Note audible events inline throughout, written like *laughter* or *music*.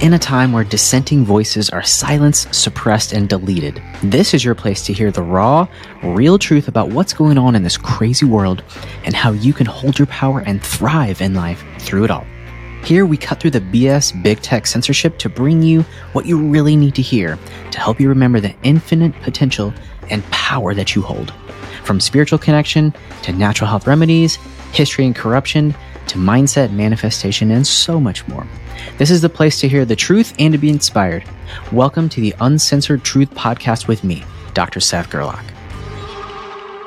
in a time where dissenting voices are silenced, suppressed, and deleted. This is your place to hear the raw, real truth about what's going on in this crazy world and how you can hold your power and thrive in life through it all. Here, we cut through the BS big tech censorship to bring you what you really need to hear to help you remember the infinite potential and power that you hold. From spiritual connection to natural health remedies, history and corruption, to mindset, manifestation, and so much more. This is the place to hear the truth and to be inspired. Welcome to the Uncensored Truth Podcast with me, Dr. Seth Gerlach.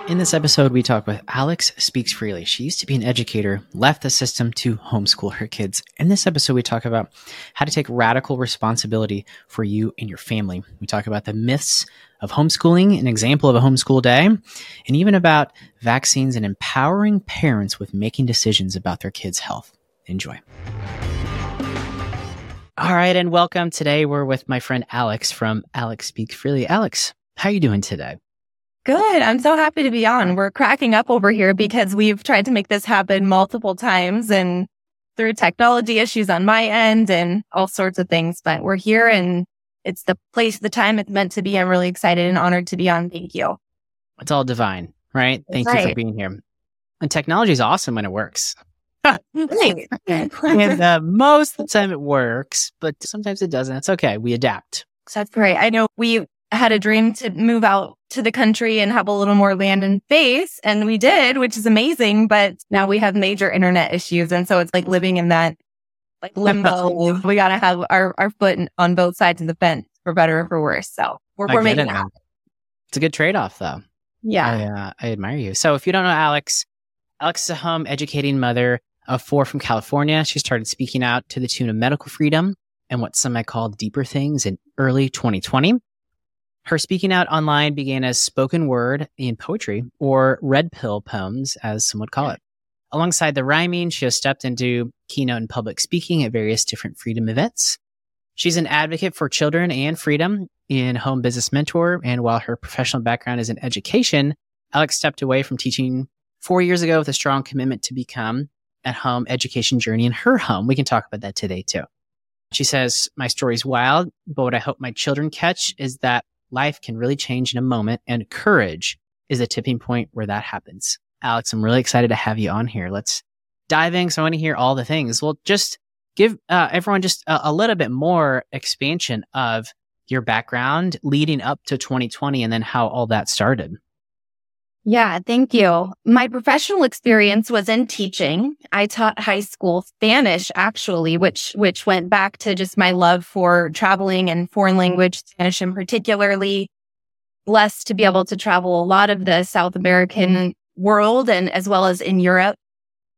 In this episode, we talk with Alex Speaks Freely. She used to be an educator, left the system to homeschool her kids. In this episode, we talk about how to take radical responsibility for you and your family. We talk about the myths of homeschooling, an example of a homeschool day, and even about vaccines and empowering parents with making decisions about their kids' health. Enjoy. All right, and welcome. Today we're with my friend Alex from Alex Speaks Freely. Alex, how are you doing today? Good. I'm so happy to be on. We're cracking up over here because we've tried to make this happen multiple times and through technology issues on my end and all sorts of things, but we're here and it's the place, the time it's meant to be. I'm really excited and honored to be on. Thank you. It's all divine, right? Thank right. you for being here. And technology is awesome when it works. *laughs* and *laughs* uh, most of the time it works, but sometimes it doesn't. It's okay. We adapt. That's great. I know we had a dream to move out to the country and have a little more land and space. And we did, which is amazing. But now we have major internet issues. And so it's like living in that like limbo. we got to have our, our foot on both sides of the fence for better or for worse. So we're, we're making it. It's a good trade off though. Yeah. I, uh, I admire you. So if you don't know Alex, Alex is a home educating mother of four from California. She started speaking out to the tune of medical freedom and what some might call deeper things in early 2020. Her speaking out online began as spoken word in poetry or red pill poems, as some would call it. Alongside the rhyming, she has stepped into keynote and public speaking at various different freedom events. She's an advocate for children and freedom in Home Business Mentor. And while her professional background is in education, Alex stepped away from teaching four years ago with a strong commitment to become at home education journey in her home. We can talk about that today too. She says, My story's wild, but what I hope my children catch is that life can really change in a moment and courage is a tipping point where that happens. Alex, I'm really excited to have you on here. Let's dive in. So I want to hear all the things. Well, just give uh, everyone just a, a little bit more expansion of your background leading up to 2020 and then how all that started. Yeah, thank you. My professional experience was in teaching. I taught high school Spanish actually, which which went back to just my love for traveling and foreign language, Spanish in particularly. Blessed to be able to travel a lot of the South American world and as well as in Europe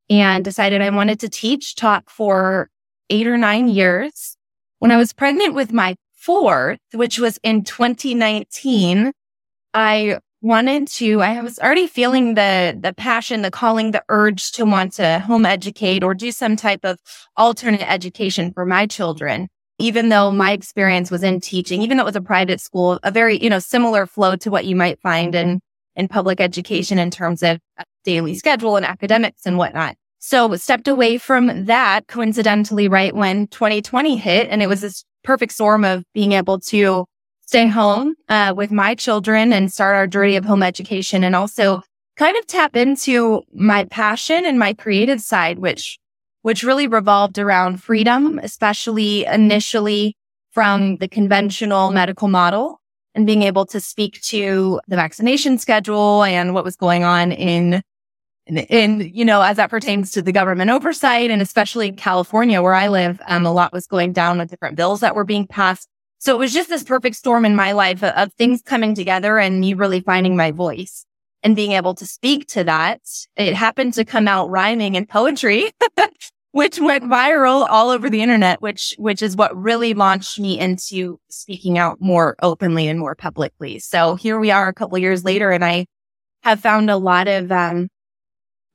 and decided I wanted to teach, taught for eight or nine years. When I was pregnant with my fourth, which was in 2019, I wanted to, I was already feeling the, the passion, the calling, the urge to want to home educate or do some type of alternate education for my children. Even though my experience was in teaching, even though it was a private school, a very, you know, similar flow to what you might find in, in public education in terms of daily schedule and academics and whatnot. So stepped away from that coincidentally right when 2020 hit and it was this perfect storm of being able to stay home uh, with my children and start our journey of home education and also kind of tap into my passion and my creative side, which, which really revolved around freedom, especially initially from the conventional medical model and being able to speak to the vaccination schedule and what was going on in in, you know, as that pertains to the government oversight and especially California where I live, um, a lot was going down with different bills that were being passed so it was just this perfect storm in my life of, of things coming together and me really finding my voice and being able to speak to that. It happened to come out rhyming in poetry, *laughs* which went viral all over the internet, which, which is what really launched me into speaking out more openly and more publicly. So here we are a couple years later and I have found a lot of, um,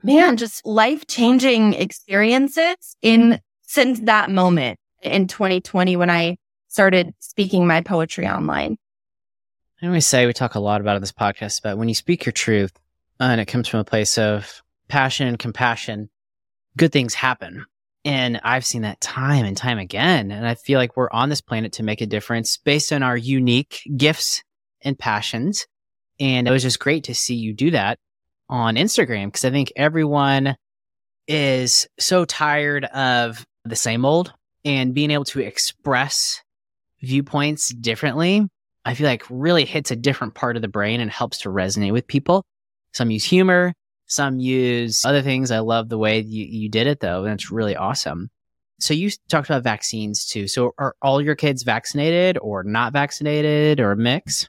man, just life changing experiences in since that moment in 2020 when I started speaking my poetry online. I always say we talk a lot about in this podcast, but when you speak your truth uh, and it comes from a place of passion and compassion, good things happen. And I've seen that time and time again. And I feel like we're on this planet to make a difference based on our unique gifts and passions. And it was just great to see you do that on Instagram because I think everyone is so tired of the same old and being able to express viewpoints differently. I feel like really hits a different part of the brain and helps to resonate with people. Some use humor, some use other things. I love the way you, you did it though. And it's really awesome. So you talked about vaccines too. So are all your kids vaccinated or not vaccinated or a mix?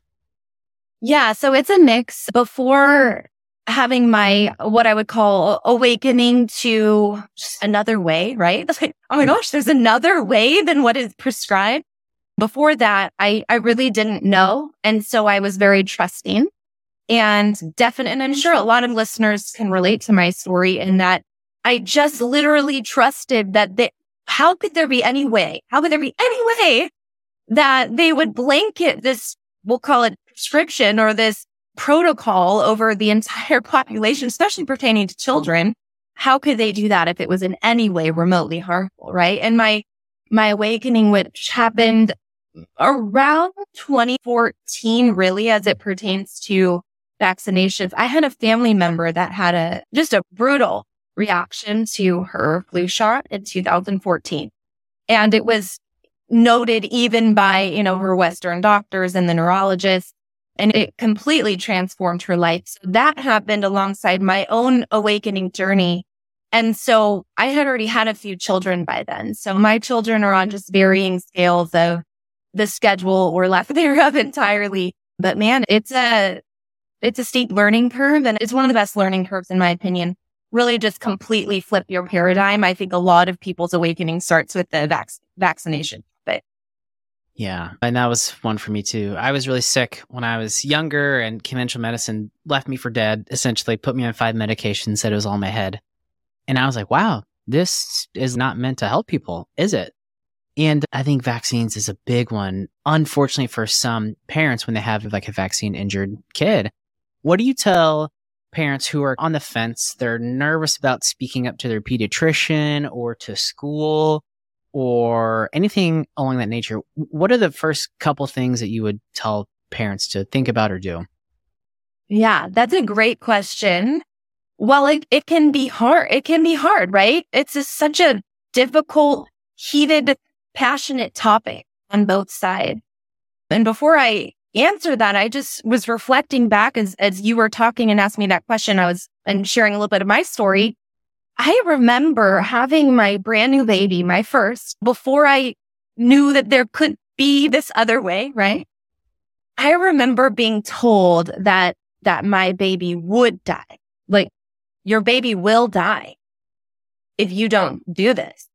Yeah. So it's a mix. Before having my, what I would call awakening to another way, right? *laughs* Like, oh my gosh, there's another way than what is prescribed. Before that, I, I really didn't know. And so I was very trusting and definite. And I'm sure a lot of listeners can relate to my story in that I just literally trusted that they, how could there be any way? How could there be any way that they would blanket this, we'll call it prescription or this protocol over the entire *laughs* population, especially pertaining to children? How could they do that if it was in any way remotely harmful? Right. And my, my awakening, which happened around 2014, really, as it pertains to vaccinations. I had a family member that had a just a brutal reaction to her flu shot in 2014. And it was noted even by, you know, her Western doctors and the neurologists. And it completely transformed her life. So that happened alongside my own awakening journey. And so I had already had a few children by then. So my children are on just varying scales of the schedule or lack *laughs* thereof entirely. But man, it's a, it's a steep learning curve and it's one of the best learning curves in my opinion. Really just completely flip your paradigm. I think a lot of people's awakening starts with the vac- vaccination. But yeah, and that was one for me too. I was really sick when I was younger and conventional medicine left me for dead, essentially put me on five medications, said it was all in my head. And I was like, wow, this is not meant to help people, is it? And I think vaccines is a big one. Unfortunately for some parents, when they have like a vaccine injured kid, what do you tell parents who are on the fence? They're nervous about speaking up to their pediatrician or to school or anything along that nature. What are the first couple things that you would tell parents to think about or do? Yeah, that's a great question. Well, it, it can be hard. It can be hard, right? It's such a difficult, heated, passionate topic on both sides. And before I answer that, I just was reflecting back as, as you were talking and asked me that question. I was and sharing a little bit of my story. I remember having my brand new baby, my first, before I knew that there could be this other way, right? I remember being told that, that my baby would die. Like your baby will die if you don't do this.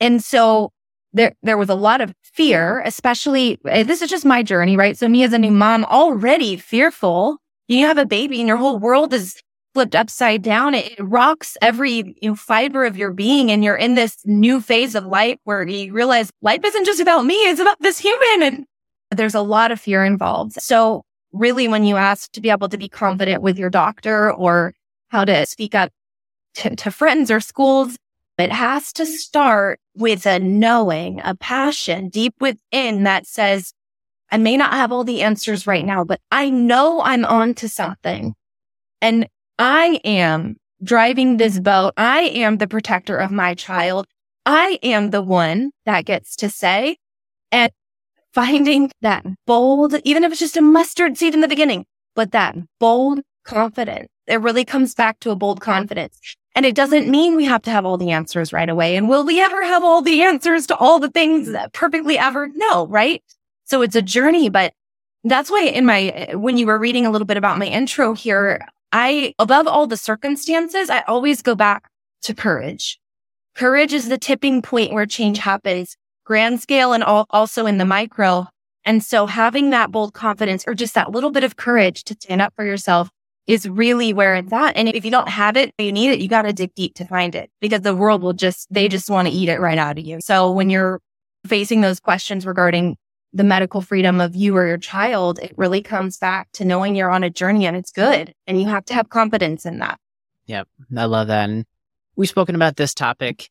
And so there, there was a lot of fear, especially, eh, this is just my journey, right? So me as a new mom, already fearful. You have a baby and your whole world is flipped upside down. It, it rocks every you know, fiber of your being. And you're in this new phase of life where you realize life isn't just about me. It's about this human. And there's a lot of fear involved. So really, when you ask to be able to be confident with your doctor or how to speak up to, to friends or schools, it has to start with a knowing, a passion deep within that says, I may not have all the answers right now, but I know I'm on to something. And I am driving this boat. I am the protector of my child. I am the one that gets to say and finding that bold, even if it's just a mustard seed in the beginning, but that bold confidence. It really comes back to a bold confidence. And it doesn't mean we have to have all the answers right away. And will we ever have all the answers to all the things perfectly ever? No, right? So it's a journey, but that's why in my, when you were reading a little bit about my intro here, I, above all the circumstances, I always go back to courage. Courage is the tipping point where change happens, grand scale and all, also in the micro. And so having that bold confidence or just that little bit of courage to stand up for yourself is really where it's at. And if you don't have it, you need it, you got to dig deep to find it because the world will just, they just want to eat it right out of you. So when you're facing those questions regarding the medical freedom of you or your child, it really comes back to knowing you're on a journey and it's good. And you have to have confidence in that. Yep. I love that. And we've spoken about this topic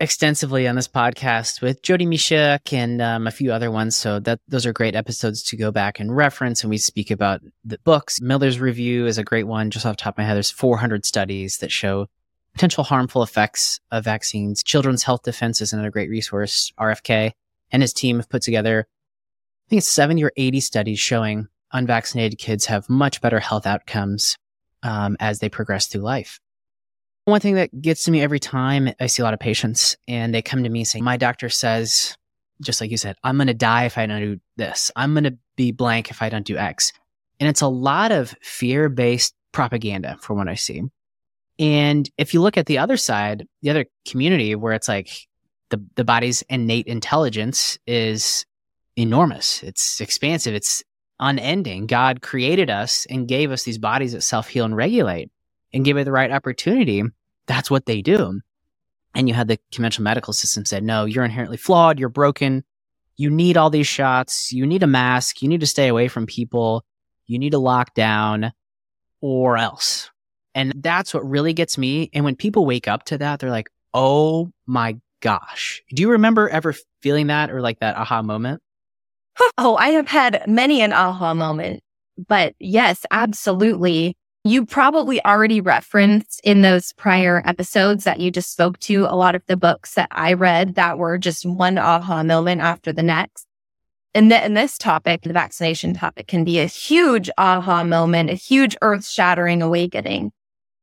extensively on this podcast with Jody Mishuk and um, a few other ones. So that those are great episodes to go back and reference. And we speak about the books. Miller's review is a great one. Just off top of my head, there's 400 studies that show potential harmful effects of vaccines. Children's Health Defense is another great resource. RFK and his team have put together, I think it's 70 or 80 studies showing unvaccinated kids have much better health outcomes um, as they progress through life. One thing that gets to me every time I see a lot of patients and they come to me saying, My doctor says, just like you said, I'm going to die if I don't do this. I'm going to be blank if I don't do X. And it's a lot of fear based propaganda for what I see. And if you look at the other side, the other community where it's like the, the body's innate intelligence is enormous. It's expansive. It's unending. God created us and gave us these bodies that self heal and regulate and give it the right opportunity, that's what they do. And you had the conventional medical system said, no, you're inherently flawed. You're broken. You need all these shots. You need a mask. You need to stay away from people. You need to lock down or else. And that's what really gets me. And when people wake up to that, they're like, oh my gosh. Do you remember ever feeling that or like that aha moment? *laughs* Oh, I have had many an aha moment. But yes, absolutely. You probably already referenced in those prior episodes that you just spoke to a lot of the books that I read that were just one aha moment after the next. And in this topic, the vaccination topic can be a huge aha moment, a huge earth shattering awakening,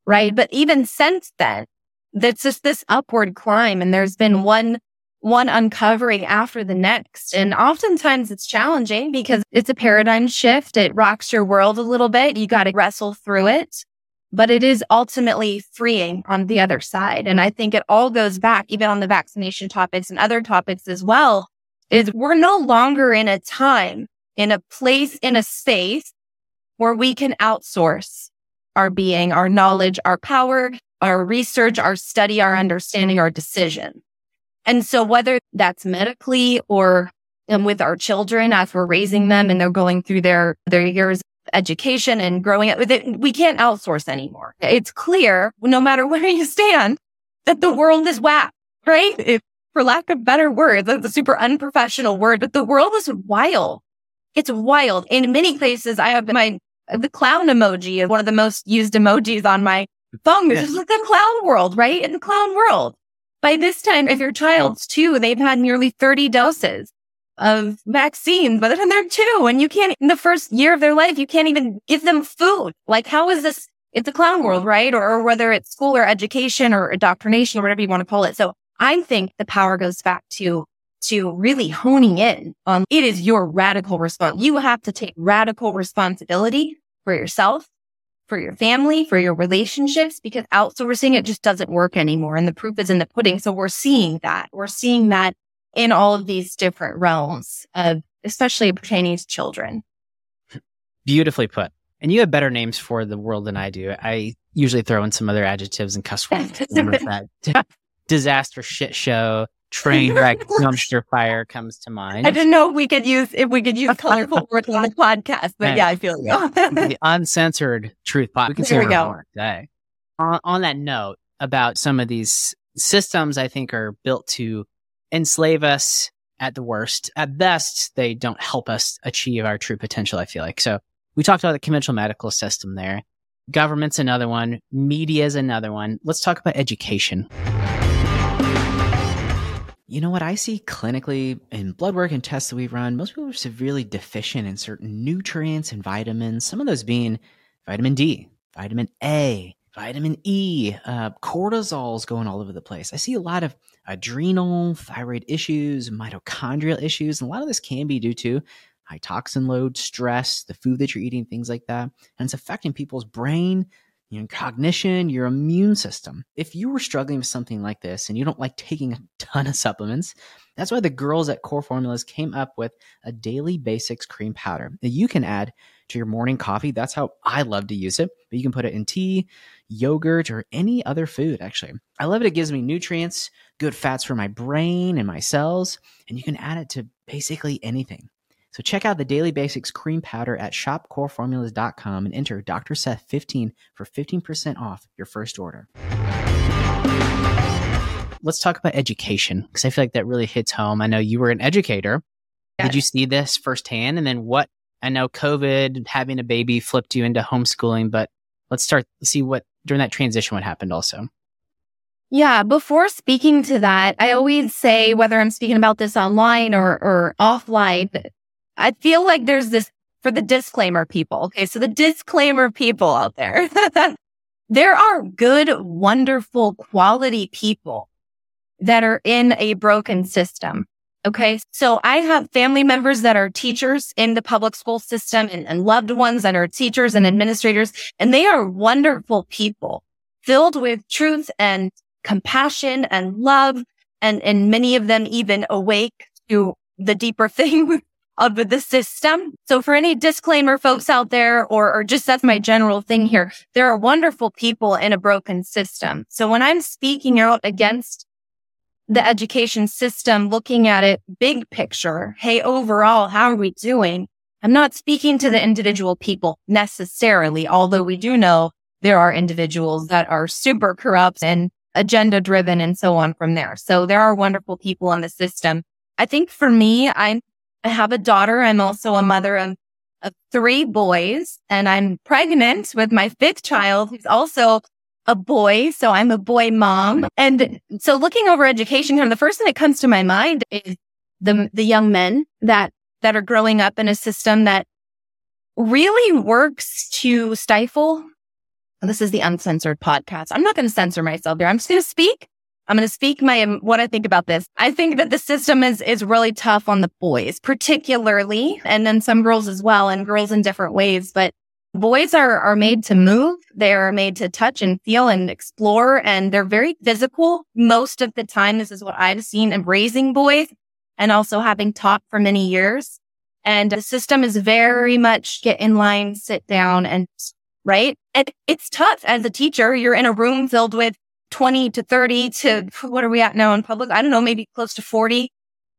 right? But even since then, that's just this upward climb and there's been one one uncovering after the next. And oftentimes it's challenging because it's a paradigm shift. It rocks your world a little bit. You got to wrestle through it, but it is ultimately freeing on the other side. And I think it all goes back, even on the vaccination topics and other topics as well, is we're no longer in a time, in a place, in a space where we can outsource our being, our knowledge, our power, our research, our study, our understanding, our decision. And so whether that's medically or um, with our children as we're raising them and they're going through their, their years of education and growing up with it, we can't outsource anymore. It's clear, no matter *laughs* where you stand, that the world is whack, right? If, for lack of better words, that's a super unprofessional word, but the world is wild. It's wild. In many places, I have my, the clown emoji is one of the most used emojis on my phone. This is like the clown world, right? In the clown world. By this time, if your child's oh. two, they've had nearly 30 doses of vaccines by the time they're two and you can't, in the first year of their life, you can't even give them food. Like, how is this? It's a clown world, right? Or, or whether it's school or education or indoctrination or whatever you want to call it. So I think the power goes back to to really honing in on it is your radical response. You have to take radical responsibility for yourself for your family, for your relationships, because outsourcing it just doesn't work anymore. And the proof is in the pudding. So we're seeing that. We're seeing that in all of these different realms of, especially pertaining to children. Beautifully put. And you have better names for the world than I do. I usually throw in some other adjectives and cuss words. *laughs* that *laughs* disaster shit show, train *laughs* wreck dumpster fire comes to mind. I didn't know if we could use if we could use colorful *laughs* words on the podcast, but yeah, I feel you. *laughs* the uncensored truth podcast. We can there we go. Today. On, on that note about some of these systems, I think are built to enslave us at the worst. At best, they don't help us achieve our true potential. I feel like so. We talked about the conventional medical system there. Government's another one. Media is another one. Let's talk about education. You know what I see clinically in blood work and tests that we run? Most people are severely deficient in certain nutrients and vitamins, some of those being vitamin D, vitamin A, vitamin E, uh, cortisol's going all over the place. I see a lot of adrenal, thyroid issues, mitochondrial issues, and a lot of this can be due to high toxin load, stress, the food that you're eating, things like that. And it's affecting people's brain, your cognition, your immune system. If you were struggling with something like this and you don't like taking a ton of supplements, that's why the girls at Core Formulas came up with a daily basics cream powder that you can add to your morning coffee. That's how I love to use it, but you can put it in tea, yogurt, or any other food, actually. I love it. It gives me nutrients, good fats for my brain and my cells, and you can add it to basically anything. So check out the Daily Basics cream powder at shopcoreformulas.com and enter Dr. Seth 15 for 15% off your first order. let's talk about education because I feel like that really hits home. I know you were an educator. Yes. Did you see this firsthand? And then what? I know COVID, having a baby flipped you into homeschooling, but let's start see what during that transition what happened also. Yeah, before speaking to that, I always say whether I'm speaking about this online or or offline, I feel like there's this for the disclaimer people. Okay, so the disclaimer people out there. *laughs* there are good, wonderful, quality people that are in a broken system. Okay. So I have family members that are teachers in the public school system and, and, loved ones that are teachers and administrators, and they are wonderful people filled with truth and compassion and love. And, and many of them even awake to the deeper *laughs* thing of the system. So for any disclaimer folks out there, or, or just that's my general thing here, there are wonderful people in a broken system. So when I'm speaking out against the education system, looking at it big picture. Hey, overall, how are we doing? I'm not speaking to the individual people necessarily, although we do know there are individuals that are super corrupt and agenda driven and so on from there. So there are wonderful people in the system. I think for me, I'm, I have a daughter. I'm also a mother of, of three boys and I'm pregnant with my fifth child who's also a boy. So I'm a boy mom. And so looking over education here, the first thing that comes to my mind is the, the young men that, that are growing up in a system that really works to stifle. This is the uncensored podcast. I'm not going to censor myself here. I'm just going to speak. I'm going to speak my, um, what I think about this. I think that the system is, is really tough on the boys, particularly, and then some girls as well, and girls in different ways. But Boys are, are made to move. They are made to touch and feel and explore. And they're very physical most of the time. This is what I've seen in raising boys and also having taught for many years. And the system is very much get in line, sit down and right. And it's tough as a teacher. You're in a room filled with 20 to 30 to what are we at now in public? I don't know, maybe close to 40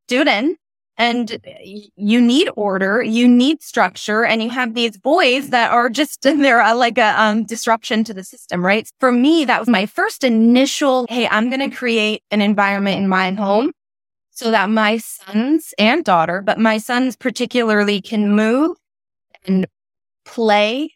students and you need order, you need structure, and you have these boys that are just *laughs* they're uh, like a um, disruption to the system, right? For me, that was my first initial. Hey, I'm going to create an environment in my home so that my sons and daughter, but my sons particularly, can move and play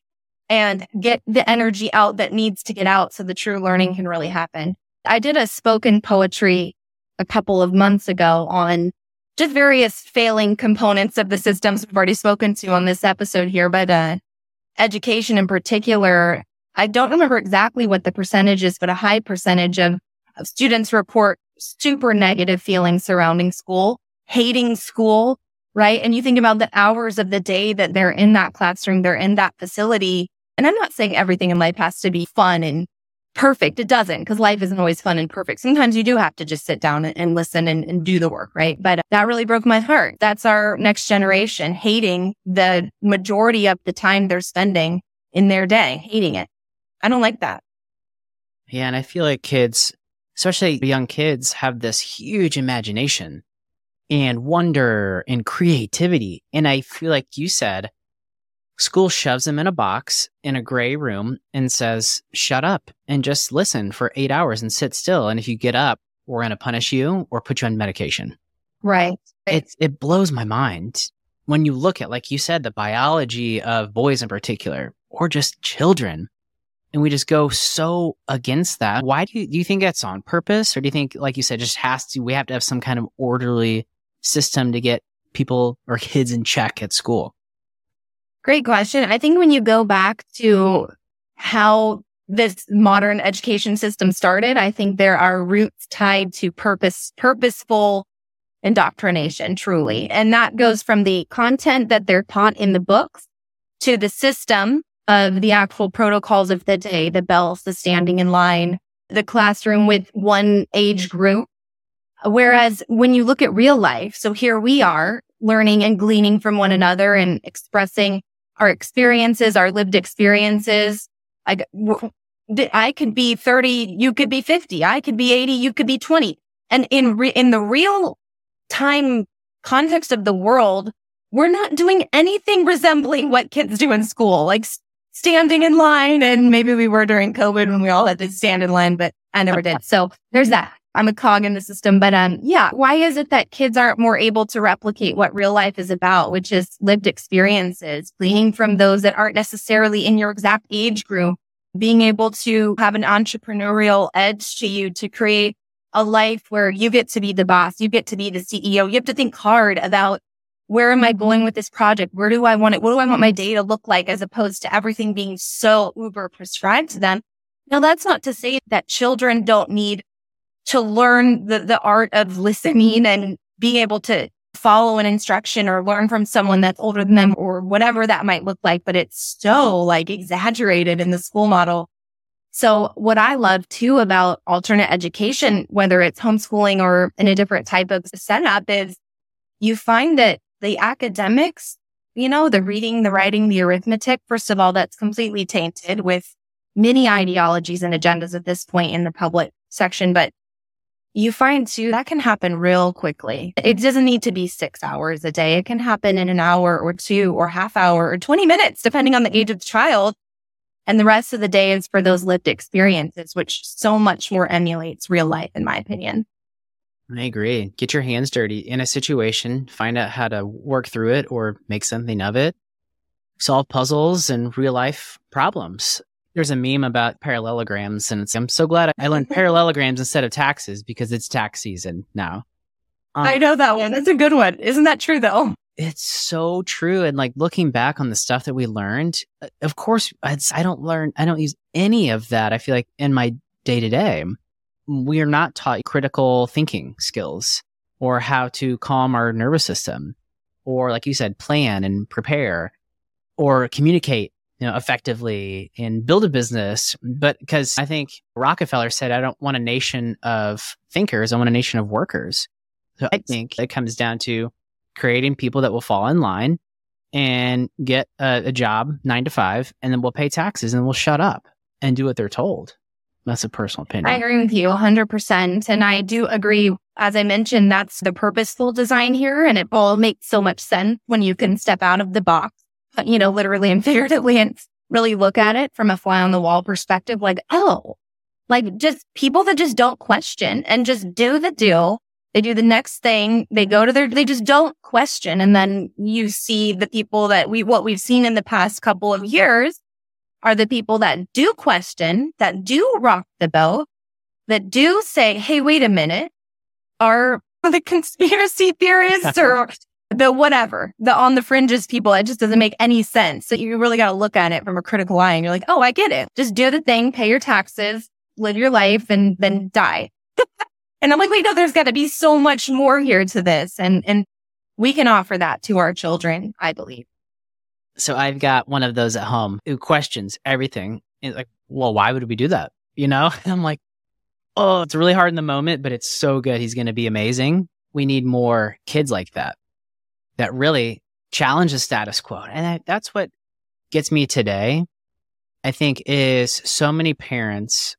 and get the energy out that needs to get out, so the true learning can really happen. I did a spoken poetry a couple of months ago on just various failing components of the systems we've already spoken to on this episode here, but uh, education in particular, I don't remember exactly what the percentage is, but a high percentage of, of students report super negative feelings surrounding school, hating school, right? And you think about the hours of the day that they're in that classroom, they're in that facility. And I'm not saying everything in life has to be fun and perfect. It doesn't because life isn't always fun and perfect. Sometimes you do have to just sit down and, listen and, and, do the work, right? But that really broke my heart. That's our next generation hating the majority of the time they're spending in their day, hating it. I don't like that. Yeah. And I feel like kids, especially young kids, have this huge imagination and wonder and creativity. And I feel like you said, School shoves him in a box in a gray room and says, shut up and just listen for eight hours and sit still. And if you get up, we're going to punish you or put you on medication. Right. It, it blows my mind when you look at, like you said, the biology of boys in particular, or just children. And we just go so against that. Why do you, do you think that's on purpose? Or do you think, like you said, just has to, we have to have some kind of orderly system to get people or kids in check at school? Great question. I think when you go back to how this modern education system started, I think there are roots tied to purpose, purposeful indoctrination, truly. And that goes from the content that they're taught in the books to the system of the actual protocols of the day, the bells, the standing in line, the classroom with one age group. Whereas when you look at real life, so here we are learning and gleaning from one another and expressing our experiences, our lived experiences. I, I could be 30, you could be 50, I could be 80, you could be 20. And in re- in the real time context of the world, we're not doing anything resembling what kids do in school, like standing in line. And maybe we were during COVID when we all had to stand in line, but I never did. So there's that. I'm a cog in the system, but um, yeah, why is it that kids aren't more able to replicate what real life is about, which is lived experiences, gleaning from those that aren't necessarily in your exact age group, being able to have an entrepreneurial edge to you to create a life where you get to be the boss, you get to be the CEO, you have to think hard about where am I going with this project? Where do I want it? What do I want my day to look like as opposed to everything being so uber prescribed to them? Now, that's not to say that children don't need to learn the, the art of listening mm-hmm. and being able to follow an instruction or learn from someone that's older than them or whatever that might look like. But it's so like exaggerated in the school model. So what I love too about alternate education, whether it's homeschooling or in a different type of setup is you find that the academics, you know, the reading, the writing, the arithmetic, first of all, that's completely tainted with many ideologies and agendas at this point in the public section. But you find too that can happen real quickly. It doesn't need to be six hours a day. It can happen in an hour or two or half hour or 20 minutes, depending on the age of the child. And the rest of the day is for those lived experiences, which so much more emulates real life, in my opinion. I agree. Get your hands dirty in a situation, find out how to work through it or make something of it, solve puzzles and real life problems there's a meme about parallelograms, and I'm so glad I learned parallelograms instead of taxes because it's tax season now. Um, I know that one. That's a good one. Isn't that true though? It's so true. And like looking back on the stuff that we learned, uh, of course, I don't learn, I don't use any of that. I feel like in my day to day, we are not taught critical thinking skills or how to calm our nervous system or, like you said, plan and prepare or communicate you know, effectively and build a business. But because I think Rockefeller said, I don't want a nation of thinkers. I want a nation of workers. So I think it comes down to creating people that will fall in line and get a, a job nine to five, and then we'll pay taxes and we'll shut up and do what they're told. That's a personal opinion. I agree with you 100%. And I do agree. As I mentioned, that's the purposeful design here. And it all makes so much sense when you can step out of the box Uh, you know, literally and *laughs* figuratively and really look at it from a fly on the wall perspective, like, oh, like just people that just don't question and just do the deal. They do the next thing. They go to their, they just don't question. And then you see the people that we, what we've seen in the past couple of years are the people that do question, that do rock the boat, that do say, Hey, wait a minute. Are *laughs* the conspiracy theorists *laughs* or the whatever, the on the fringes people, it just doesn't make any sense. So you really got to look at it from a critical eye and you're like, oh, I get it. Just do the thing, pay your taxes, live your life and then die. *laughs* and I'm like, wait, no, there's got to be so much more here to this. And, and we can offer that to our children, I believe. So I've got one of those at home who questions everything. It's like, well, why would we do that? You know? And *laughs* I'm like, oh, it's really hard in the moment, but it's so good. He's going to be amazing. We need more kids like that that really challenge the status quo. And that's what gets me today, I think, is so many parents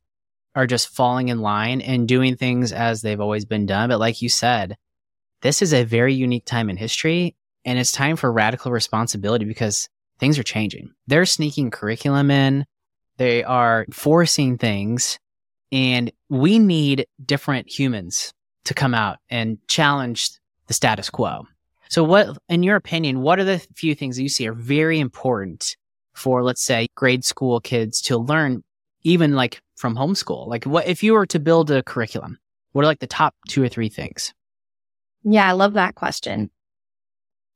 are just falling in line and doing things as they've always been done. But like you said, this is a very unique time in history and it's time for radical responsibility because things are changing. They're sneaking curriculum in, they are forcing things, and we need different humans to come out and challenge the status quo. So, what, in your opinion, what are the few things that you see are very important for, let's say, grade school kids to learn, even like from homeschool? Like, what if you were to build a curriculum? What are like the top two or three things? Yeah, I love that question.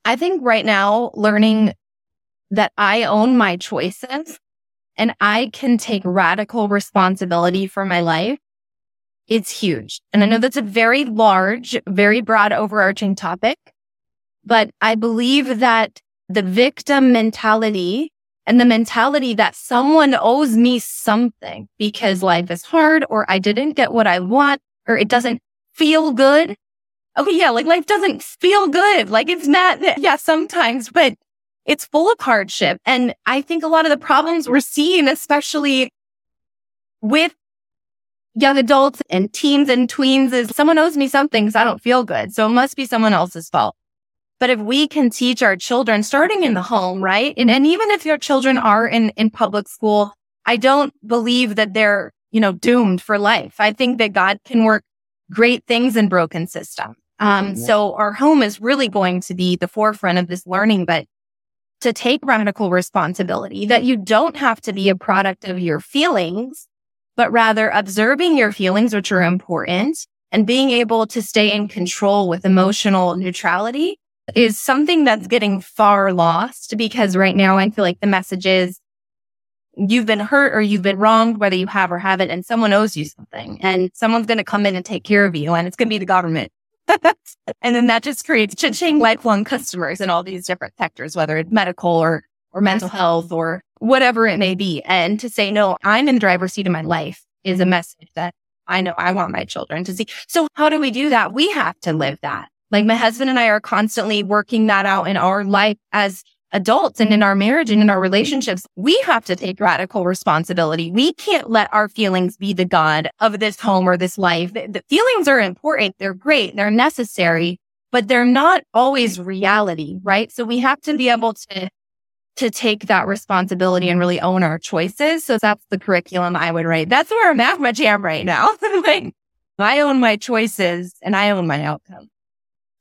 I think right now, learning that I own my choices and I can take radical responsibility for my life it's huge. And I know that's a very large, very broad, overarching topic. But I believe that the victim mentality and the mentality that someone owes me something because life is hard or I didn't get what I want or it doesn't feel good. Okay. Yeah. Like life doesn't feel good. Like it's not, yeah, sometimes, but it's full of hardship. And I think a lot of the problems we're seeing, especially with young adults and teens and tweens is someone owes me something because I don't feel good. So it must be someone else's fault. But if we can teach our children starting in the home, right? And, and even if your children are in, in public school, I don't believe that they're, you know, doomed for life. I think that God can work great things in broken systems. Um, so our home is really going to be the forefront of this learning, but to take radical responsibility that you don't have to be a product of your feelings, but rather observing your feelings, which are important and being able to stay in control with emotional neutrality is something that's getting far lost because right now I feel like the message is you've been hurt or you've been wronged, whether you have or haven't, and someone owes you something and someone's going to come in and take care of you and it's going to be the government. *laughs* and then that just creates cha-ching lifelong customers in all these different sectors, whether it's medical or, or mental health or whatever it may be. And to say, no, I'm in the driver's seat of my life is a message that I know I want my children to see. So how do we do that? We have to live that. Like my husband and I are constantly working that out in our life as adults and in our marriage and in our relationships, we have to take radical responsibility. We can't let our feelings be the God of this home or this life. The, the, feelings are important. They're great. They're necessary, but they're not always reality, right? So we have to be able to, to take that responsibility and really own our choices. So that's the curriculum I would write. That's where I'm at my jam right now. *laughs* like I own my choices and I own my outcome.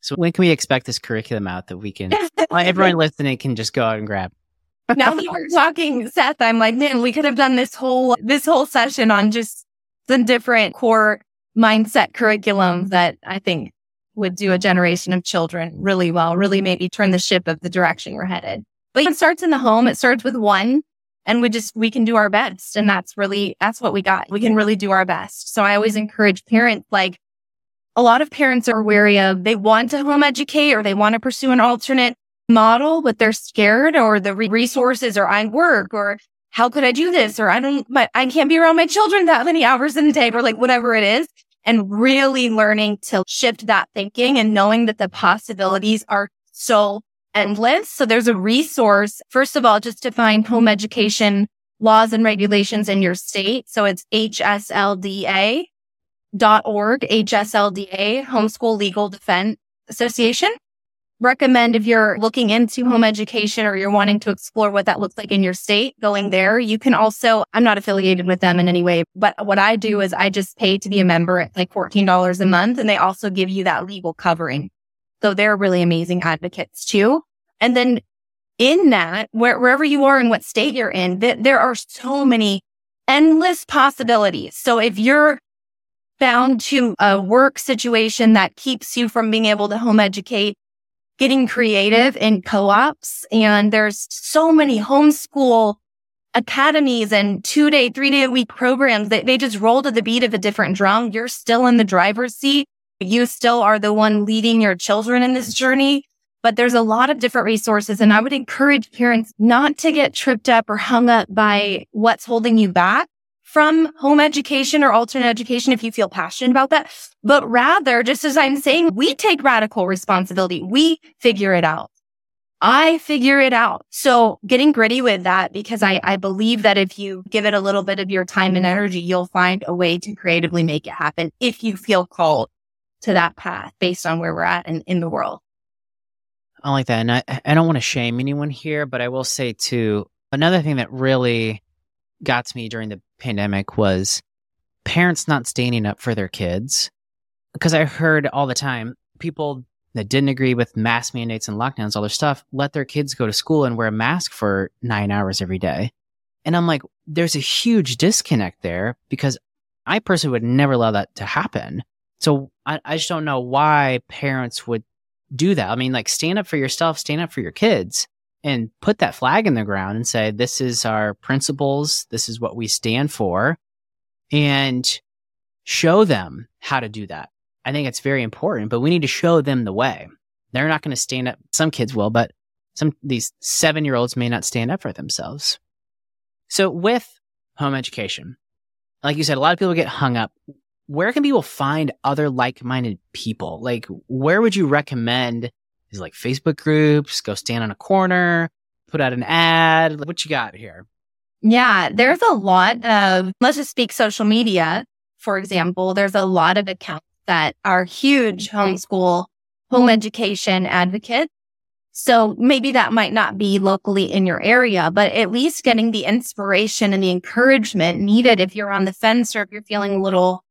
So when can we expect this curriculum out that we can, *laughs* everyone listening can just go out and grab? now that we're talking, Seth, I'm like, man, we could have done this whole, this whole session on just the different core mindset curriculum that I think would do a generation of children really well, really maybe turn the ship of the direction we're headed. But it starts in the home. It starts with one and we just, we can do our best. And that's really, that's what we got. We can really do our best. So I always encourage parents like, a lot of parents are wary of they want to home educate or they want to pursue an alternate model, but they're scared or the resources or I work or how could I do this? Or I don't, I can't be around my children that many hours in the day or like whatever it is. And really learning to shift that thinking and knowing that the possibilities are so endless. So there's a resource. First of all, just to find home education laws and regulations in your state. So it's HSLDA org, HSLDA, Homeschool Legal Defense Association. Recommend if you're looking into home education or you're wanting to explore what that looks like in your state, going there. You can also, I'm not affiliated with them in any way, but what I do is I just pay to be a member at like $14 a month and they also give you that legal covering. So they're really amazing advocates too. And then in that, where, wherever you are and what state you're in, th- there are so many endless possibilities. So if you're bound to a work situation that keeps you from being able to home educate, getting creative in co-ops. And there's so many homeschool academies and two day, three day a week programs that they just roll to the beat of a different drum. You're still in the driver's seat. You still are the one leading your children in this journey. But there's a lot of different resources. And I would encourage parents not to get tripped up or hung up by what's holding you back from home education or alternate education if you feel passionate about that. But rather, just as I'm saying, we take radical responsibility. We figure it out. I figure it out. So getting gritty with that because I, I believe that if you give it a little bit of your time and energy, you'll find a way to creatively make it happen if you feel called to that path based on where we're at and in the world. I like that. And I, I don't want to shame anyone here, but I will say too, another thing that really got to me during the pandemic was parents not standing up for their kids. Because I heard all the time people that didn't agree with mask mandates and lockdowns, all their stuff, let their kids go to school and wear a mask for nine hours every day. And I'm like, there's a huge disconnect there because I personally would never allow that to happen. So I, I just don't know why parents would do that. I mean, like, stand up for yourself, stand up for your kids and put that flag in the ground and say, this is our principles. This is what we stand for and show them how to do that. I think it's very important, but we need to show them the way. They're not going to stand up. Some kids will, but some these seven year olds may not stand up for themselves. So with home education, like you said, a lot of people get hung up. Where can people find other like minded people? Like, where would you recommend is like Facebook groups, go stand on a corner, put out an ad. What you got here? Yeah, there's a lot of, let's just speak social media. For example, there's a lot of accounts that are huge homeschool, home education advocates. So maybe that might not be locally in your area, but at least getting the inspiration and the encouragement needed if you're on the fence or if you're feeling a little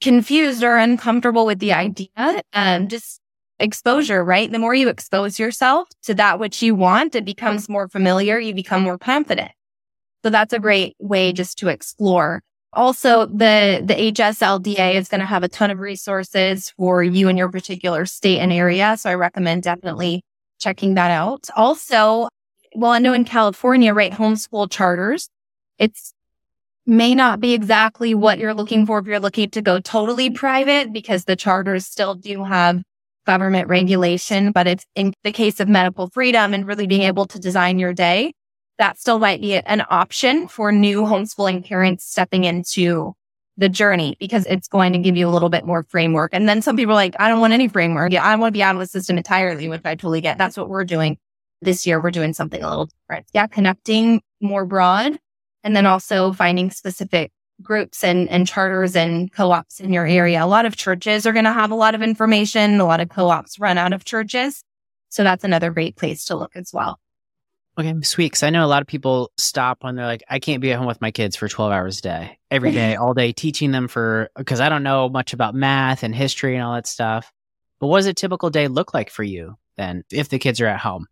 confused or uncomfortable with the idea, um, just exposure, right? The more you expose yourself to that which you want, it becomes more familiar. You become more confident. So that's a great way just to explore. Also, the, the HSLDA is going to have a ton of resources for you in your particular state and area. So I recommend definitely checking that out. Also, well, I know in California, right, homeschool charters, it's may not be exactly what you're looking for if you're looking to go totally private because the charters still do have government regulation. But it's in the case of medical freedom and really being able to design your day, that still might be an option for new homeschooling parents stepping into the journey because it's going to give you a little bit more framework. And then some people are like, I don't want any framework. Yeah, I want to be out of the system entirely, which I totally get. That's what we're doing this year. We're doing something a little different. Yeah, connecting more broad and then also finding specific groups and, and charters and co-ops in your area. A lot of churches are going to have a lot of information. A lot of co-ops run out of churches. So that's another great place to look as well. Okay, sweet. Because I know a lot of people stop when they're like, I can't be at home with my kids for 12 hours a day, every day, *laughs* all day, teaching them for, because I don't know much about math and history and all that stuff. But what does a typical day look like for you then if the kids are at home?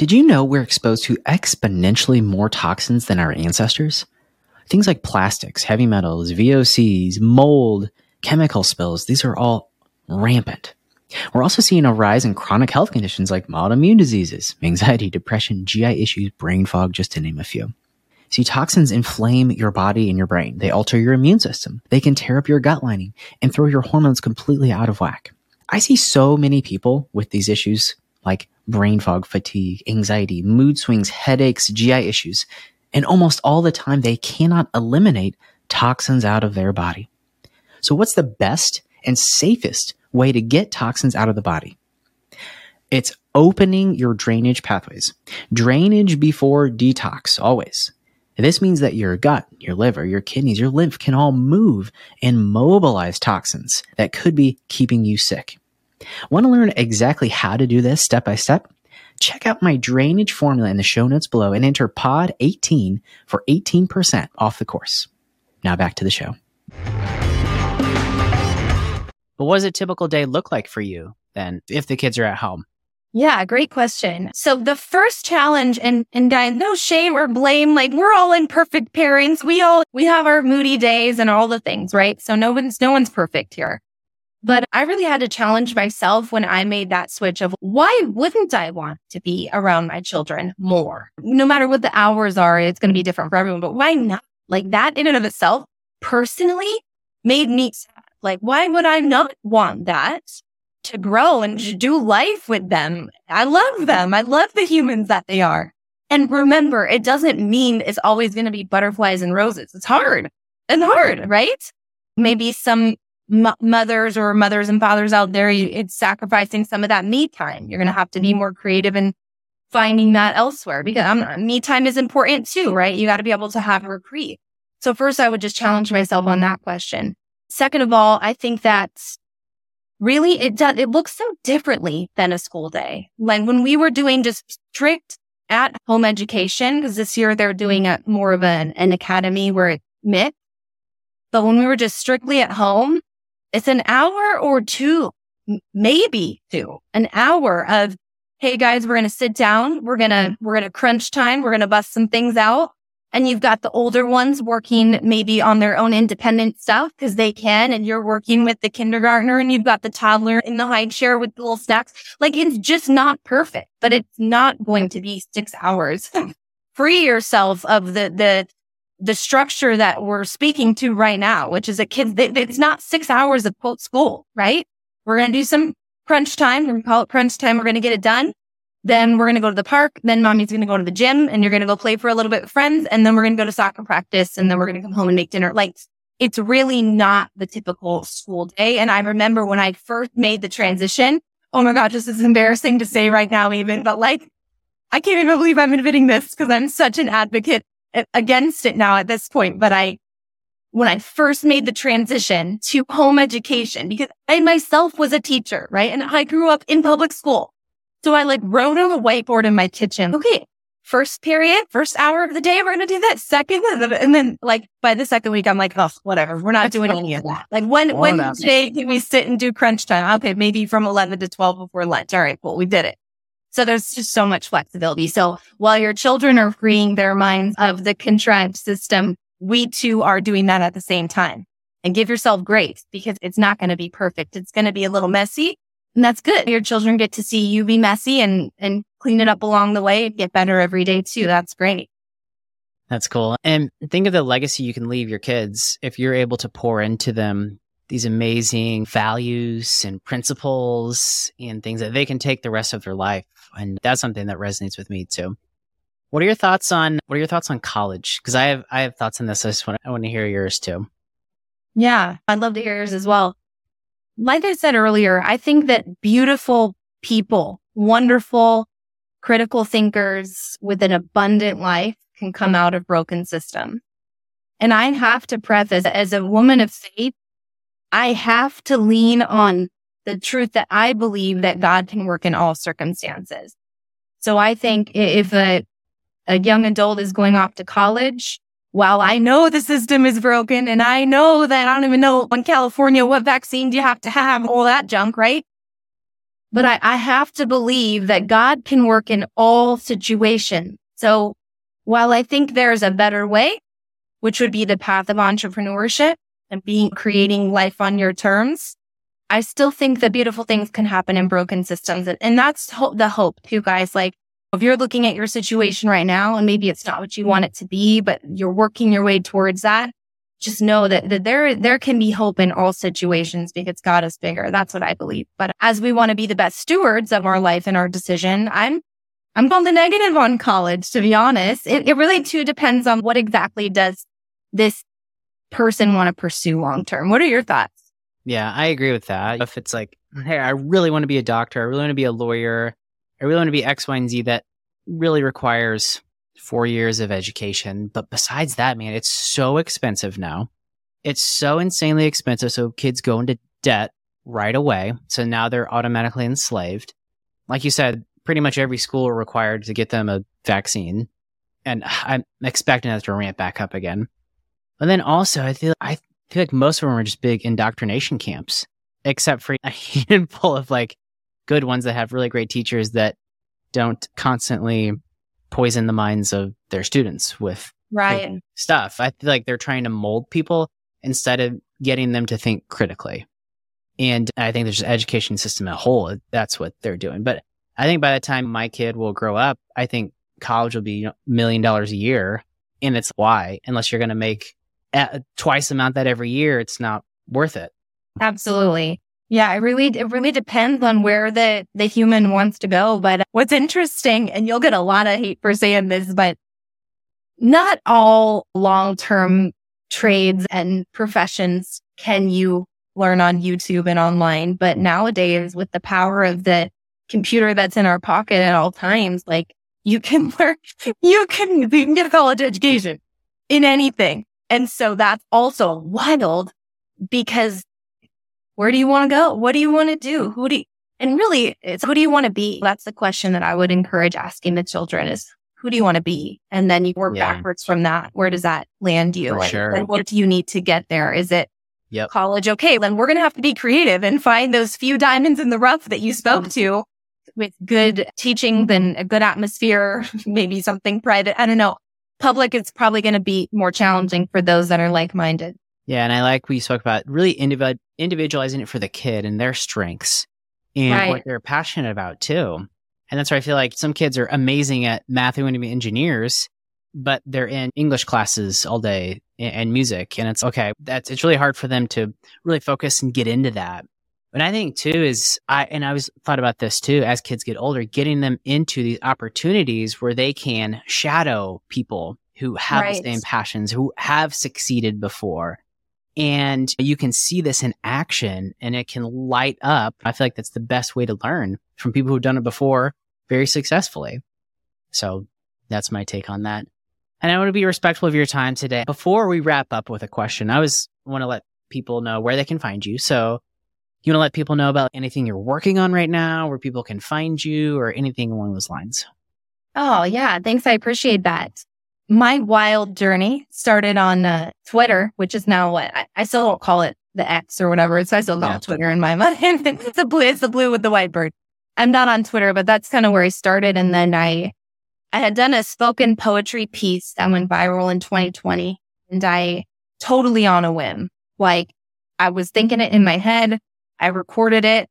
Did you know we're exposed to exponentially more toxins than our ancestors? Things like plastics, heavy metals, VOCs, mold, chemical spills, these are all rampant. We're also seeing a rise in chronic health conditions like autoimmune diseases, *laughs* anxiety, depression, GI issues, brain fog, just to name a few. See, toxins inflame your body and your brain. They alter your immune system. They can tear up your gut lining and throw your hormones completely out of whack. I see so many people with these issues like brain fog, fatigue, anxiety, mood swings, headaches, GI issues. And almost all the time, they cannot eliminate toxins out of their body. So what's the best and safest way to get toxins out of the body. It's opening your drainage pathways. Drainage before detox, always. This means that your gut, your liver, your kidneys, your lymph can all move and mobilize toxins that could be keeping you sick. Want to learn exactly how to do this step by step? Check out my drainage formula in the show notes below and enter POD 18 for 18% off the course. Now back to the show. But what does a typical day look like for you then if the kids are at home? Yeah, great question. So the first challenge and, and guys, no shame or blame. Like we're all imperfect parents. We all, we have our moody days and all the things, right? So no one's, no one's perfect here. But I really had to challenge myself when I made that switch of why wouldn't I want to be around my children more? No matter what the hours are, it's going to be different for everyone, but why not? Like that in and of itself personally made me sad like, why would I not want that to grow and do life with them? I love them. I love the humans that they are. And remember, it doesn't mean it's always going to be butterflies and roses. It's hard and hard, right? Maybe some m- mothers or mothers and fathers out there, you, it's sacrificing some of that me time. You're going to have to be more creative and finding that elsewhere because um, me time is important too, right? You got to be able to have a reprieve. So first I would just challenge myself on that question. Second of all, I think that really it does, it looks so differently than a school day. Like when we were doing just strict at home education, because this year they're doing a more of an, an academy where it's mixed. But when we were just strictly at home, it's an hour or two, maybe two, an hour of, Hey guys, we're going to sit down. We're going to, mm-hmm. we're going to crunch time. We're going to bust some things out and you've got the older ones working maybe on their own independent stuff because they can, and you're working with the kindergartner and you've got the toddler in the high chair with the little snacks. Like it's just not perfect, but it's not going to be six hours. *laughs* Free yourself of the, the, the structure that we're speaking to right now, which is a kid, it's not six hours of quote school, right? We're going to do some crunch time. To call it crunch time. We're going to get it done. Then we're going to go to the park. Then mommy's going to go to the gym and you're going to go play for a little bit with friends. And then we're going to go to soccer practice and then we're going to come home and make dinner. Like it's really not the typical school day. And I remember when I first made the transition. Oh my God, this is embarrassing to say right now, even, but like, I can't even believe I'm admitting this because I'm such an advocate against it now at this point. But I, when I first made the transition to home education, because I myself was a teacher, right? And I grew up in public school. So I like wrote on a whiteboard in my kitchen. Okay. first period, first hour of the day, we're going to do that. Second, and then like by the second week, I'm like, oh, whatever. We're not doing any of that. Like when, when today can we sit and do crunch time? Okay. Maybe from 11 to 12 before lunch. All right. Well, we did it. So there's just so much flexibility. So while your children are freeing their minds of the contrived system, we too are doing that at the same time and give yourself grace because it's not going to be perfect. It's going to be a little messy and that's good. Your children get to see you be messy and, and clean it up along the way and get better every day too. That's great. That's cool. And think of the legacy you can leave your kids if you're able to pour into them these amazing values and principles and things that they can take the rest of their life. And that's something that resonates with me too. What are your thoughts on what are your thoughts on college? Because I have I have thoughts on this. I just want I want to hear yours too. Yeah, I'd love to hear yours as well. Like I said earlier, I think that beautiful people, wonderful, critical thinkers with an abundant life can come out of broken system. And I have to preface as a woman of faith, I have to lean on the truth that I believe that God can work in all circumstances. So I think if a, a young adult is going off to college, while I know the system is broken and I know that I don't even know in California what vaccine do you have to have, all that junk, right? But I, I have to believe that God can work in all situations. So while I think there's a better way, which would be the path of entrepreneurship and being creating life on your terms, I still think that beautiful things can happen in broken systems. And, and that's ho- the hope too, guys. Like if you're looking at your situation right now and maybe it's not what you want it to be, but you're working your way towards that, just know that, that there, there can be hope in all situations because God is bigger. That's what I believe. But as we want to be the best stewards of our life and our decision, I'm, I'm on the negative on college, to be honest. It, it really too depends on what exactly does this person want to pursue long term. What are your thoughts? Yeah, I agree with that. If it's like, hey, I really want to be a doctor, I really want to be a lawyer, I really want to be X, Y, and Z, that really requires four years of education. But besides that, man, it's so expensive now. It's so insanely expensive. So kids go into debt right away. So now they're automatically enslaved. Like you said, pretty much every school are required to get them a vaccine. And *sighs* I'm expecting that to ramp back up again. And then also, I feel I feel like most of them are just big indoctrination camps, except for *laughs* a handful of like good ones that have really great teachers that don't constantly poison the minds of their students with right like, stuff. I feel like they're trying to mold people instead of getting them to think critically. And I think there's an education system at whole. That's what they're doing. But I think by the time my kid will grow up, I think college will be a you know, million dollars a year. And it's why, unless you're going to make twice the amount that every year, it's not worth it. Absolutely. Yeah, it really, it really depends on where the, the human wants to go. But what's interesting, and you'll get a lot of hate for saying this, but not all long-term trades and professions can you learn on YouTube and online. But nowadays with the power of the computer that's in our pocket at all times, like you can *laughs* learn, you can, you can get a college education in anything. And so that's also wild because where do you want to go? What do you want to do? Who do you, and really it's who do you want to be? That's the question that I would encourage asking the children is who do you want to be? And then you work yeah. backwards from that. Where does that land you? Sure. And what do you need to get there? Is it yep. college? Okay, then we're going to have to be creative and find those few diamonds in the rough that you spoke mm-hmm. to with good teaching and a good atmosphere, *laughs* maybe something private. I don't know. Public it's probably going to be more challenging for those that are like minded. Yeah, and I like we spoke about really individ- individualizing it for the kid and their strengths and right. what they're passionate about too. And that's where I feel like some kids are amazing at math and want to be engineers, but they're in English classes all day and, and music. And it's okay. That's it's really hard for them to really focus and get into that. But I think too is I and I was thought about this too as kids get older, getting them into these opportunities where they can shadow people who have right. the same passions, who have succeeded before, and you can see this in action and it can light up. I feel like that's the best way to learn from people who've done it before very successfully. So that's my take on that. And I want to be respectful of your time today. Before we wrap up with a question, I was want to let people know where they can find you. So you want to let people know about anything you're working on right now, where people can find you or anything along those lines? Oh, yeah. Thanks. I appreciate that. My wild journey started on uh, Twitter, which is now what I, I, still don't call it the X or whatever. So I still call yeah. Twitter in my *laughs* mind. it's the blue, it's the blue with the white bird. I'm not on Twitter, but that's kind of where I started. And then I, I had done a spoken poetry piece that went viral in 2020 and I totally on a whim, like I was thinking it in my head. I recorded it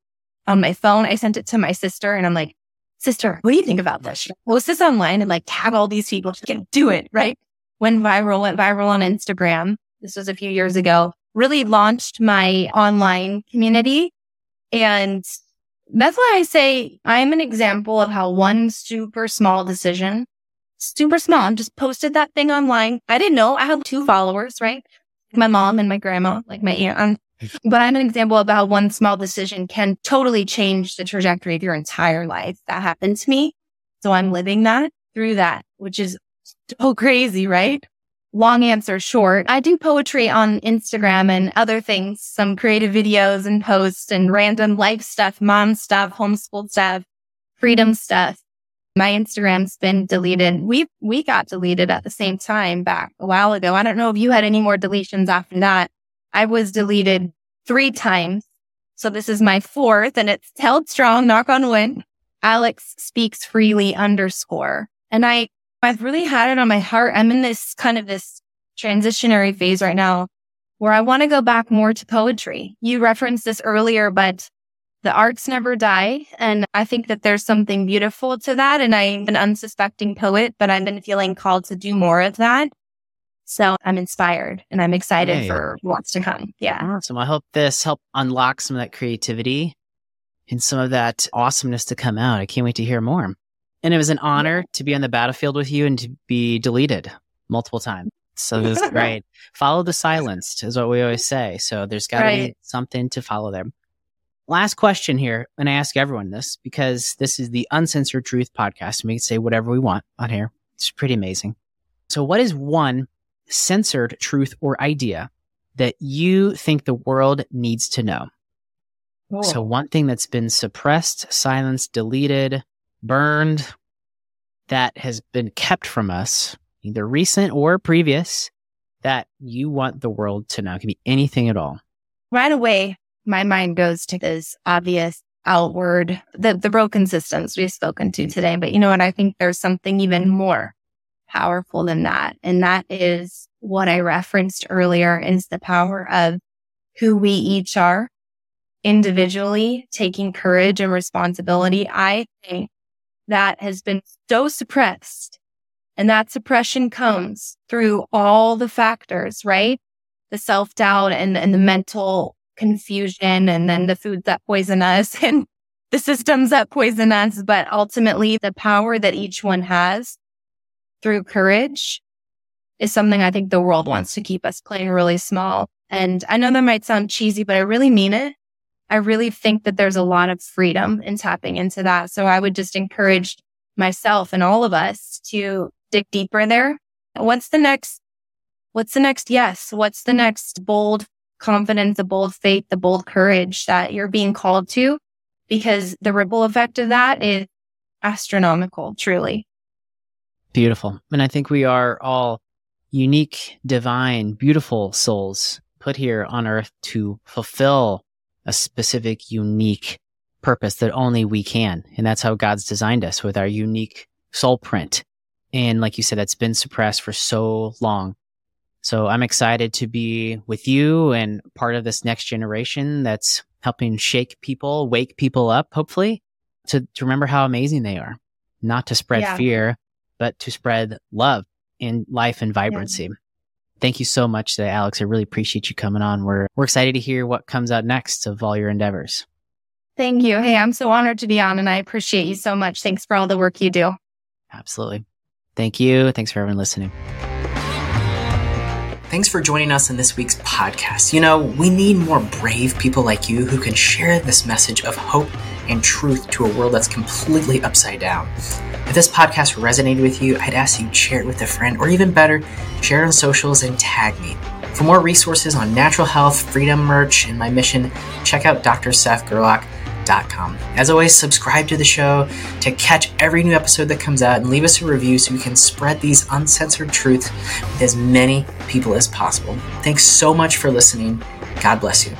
on my phone. I sent it to my sister and I'm like, sister, what do you think about this? Post this online and like tag all these people. Just get do it. Right. Went viral, went viral on Instagram. This was a few years ago. Really launched my online community. And that's why I say I'm an example of how one super small decision, super small, I just posted that thing online. I didn't know I had two followers, right? My mom and my grandma, like my aunt. But I'm an example of how one small decision can totally change the trajectory of your entire life. That happened to me. So I'm living that through that, which is so *laughs* crazy, right? Long answer short. I do poetry on Instagram and other things, some creative videos and posts and random life stuff, mom stuff, homeschool stuff, freedom stuff. My Instagram's been deleted. We, we got deleted at the same time back a while ago. I don't know if you had any more deletions after that. I was deleted three times. So this is my fourth and it's held strong, knock on wood. Alex speaks freely underscore. And I, I've really had it on my heart. I'm in this kind of this transitionary phase right now where I want to go back more to poetry. You referenced this earlier, but the arts never die. And I think that there's something beautiful to that. And I'm an unsuspecting poet, but I've been feeling called to do more of that. So I'm inspired and I'm excited for what's to come. Yeah. Awesome. I hope this helped unlock some of that creativity and some of that awesomeness to come out. I can't wait to hear more. And it was an honor to be on the battlefield with you and to be deleted multiple times. So this is *laughs* great. follow the silenced is what we always say. So there's got to right. be something to follow there. Last question here, and I ask everyone this because this is the Uncensored Truth podcast. And We can say whatever we want on here. It's pretty amazing. So, what is one censored truth or idea that you think the world needs to know. Oh. So, one thing that's been suppressed, silenced, deleted, burned, that has been kept from us, either recent or previous, that you want the world to know. It can be anything at all. Right away, my mind goes to this obvious outward, the, the broken systems we've spoken to today. But you know what? I think there's something even more powerful than that. And that is what I referenced earlier is the power of who we each are individually taking courage and responsibility. I think that has been so suppressed and that suppression comes through all the factors, right? The self doubt and, and the mental confusion and then the foods that poison us *laughs* and the systems that poison us. But ultimately the power that each one has through courage is something I think the world wants to keep us playing really small. And I know that might sound cheesy, but I really mean it. I really think that there's a lot of freedom in tapping into that. So I would just encourage myself and all of us to dig deeper there. What's the next? What's the next yes? What's the next bold confidence, the bold faith, the bold courage that you're being called to? Because the ripple effect of that is astronomical, truly. Beautiful. And I think we are all unique, divine, beautiful souls put here on earth to fulfill a specific, unique purpose that only we can. And that's how God's designed us with our unique soul print. And like you said, that's been suppressed for so long. So I'm excited to be with you and part of this next generation that's helping shake people, wake people up, hopefully, to, to remember how amazing they are, not to spread yeah. fear, but to spread love in life and vibrancy. Yeah. Thank you so much today, Alex. I really appreciate you coming on. We're we're excited to hear what comes out next of all your endeavors. Thank you. Hey, I'm so honored to be on and I appreciate you so much. Thanks for all the work you do. Absolutely. Thank you. Thanks for everyone listening. Thanks for joining us in this week's podcast. You know, we need more brave people like you who can share this message of hope and truth to a world that's completely upside down. If this podcast resonated with you, I'd ask you to share it with a friend, or even better, share it on socials and tag me. For more resources on natural health, freedom merch, and my mission, check out drsethgerlach.com As always, subscribe to the show to catch every new episode that comes out and leave us a review so we can spread these uncensored truths with as many people as possible. Thanks so much for listening. God bless you.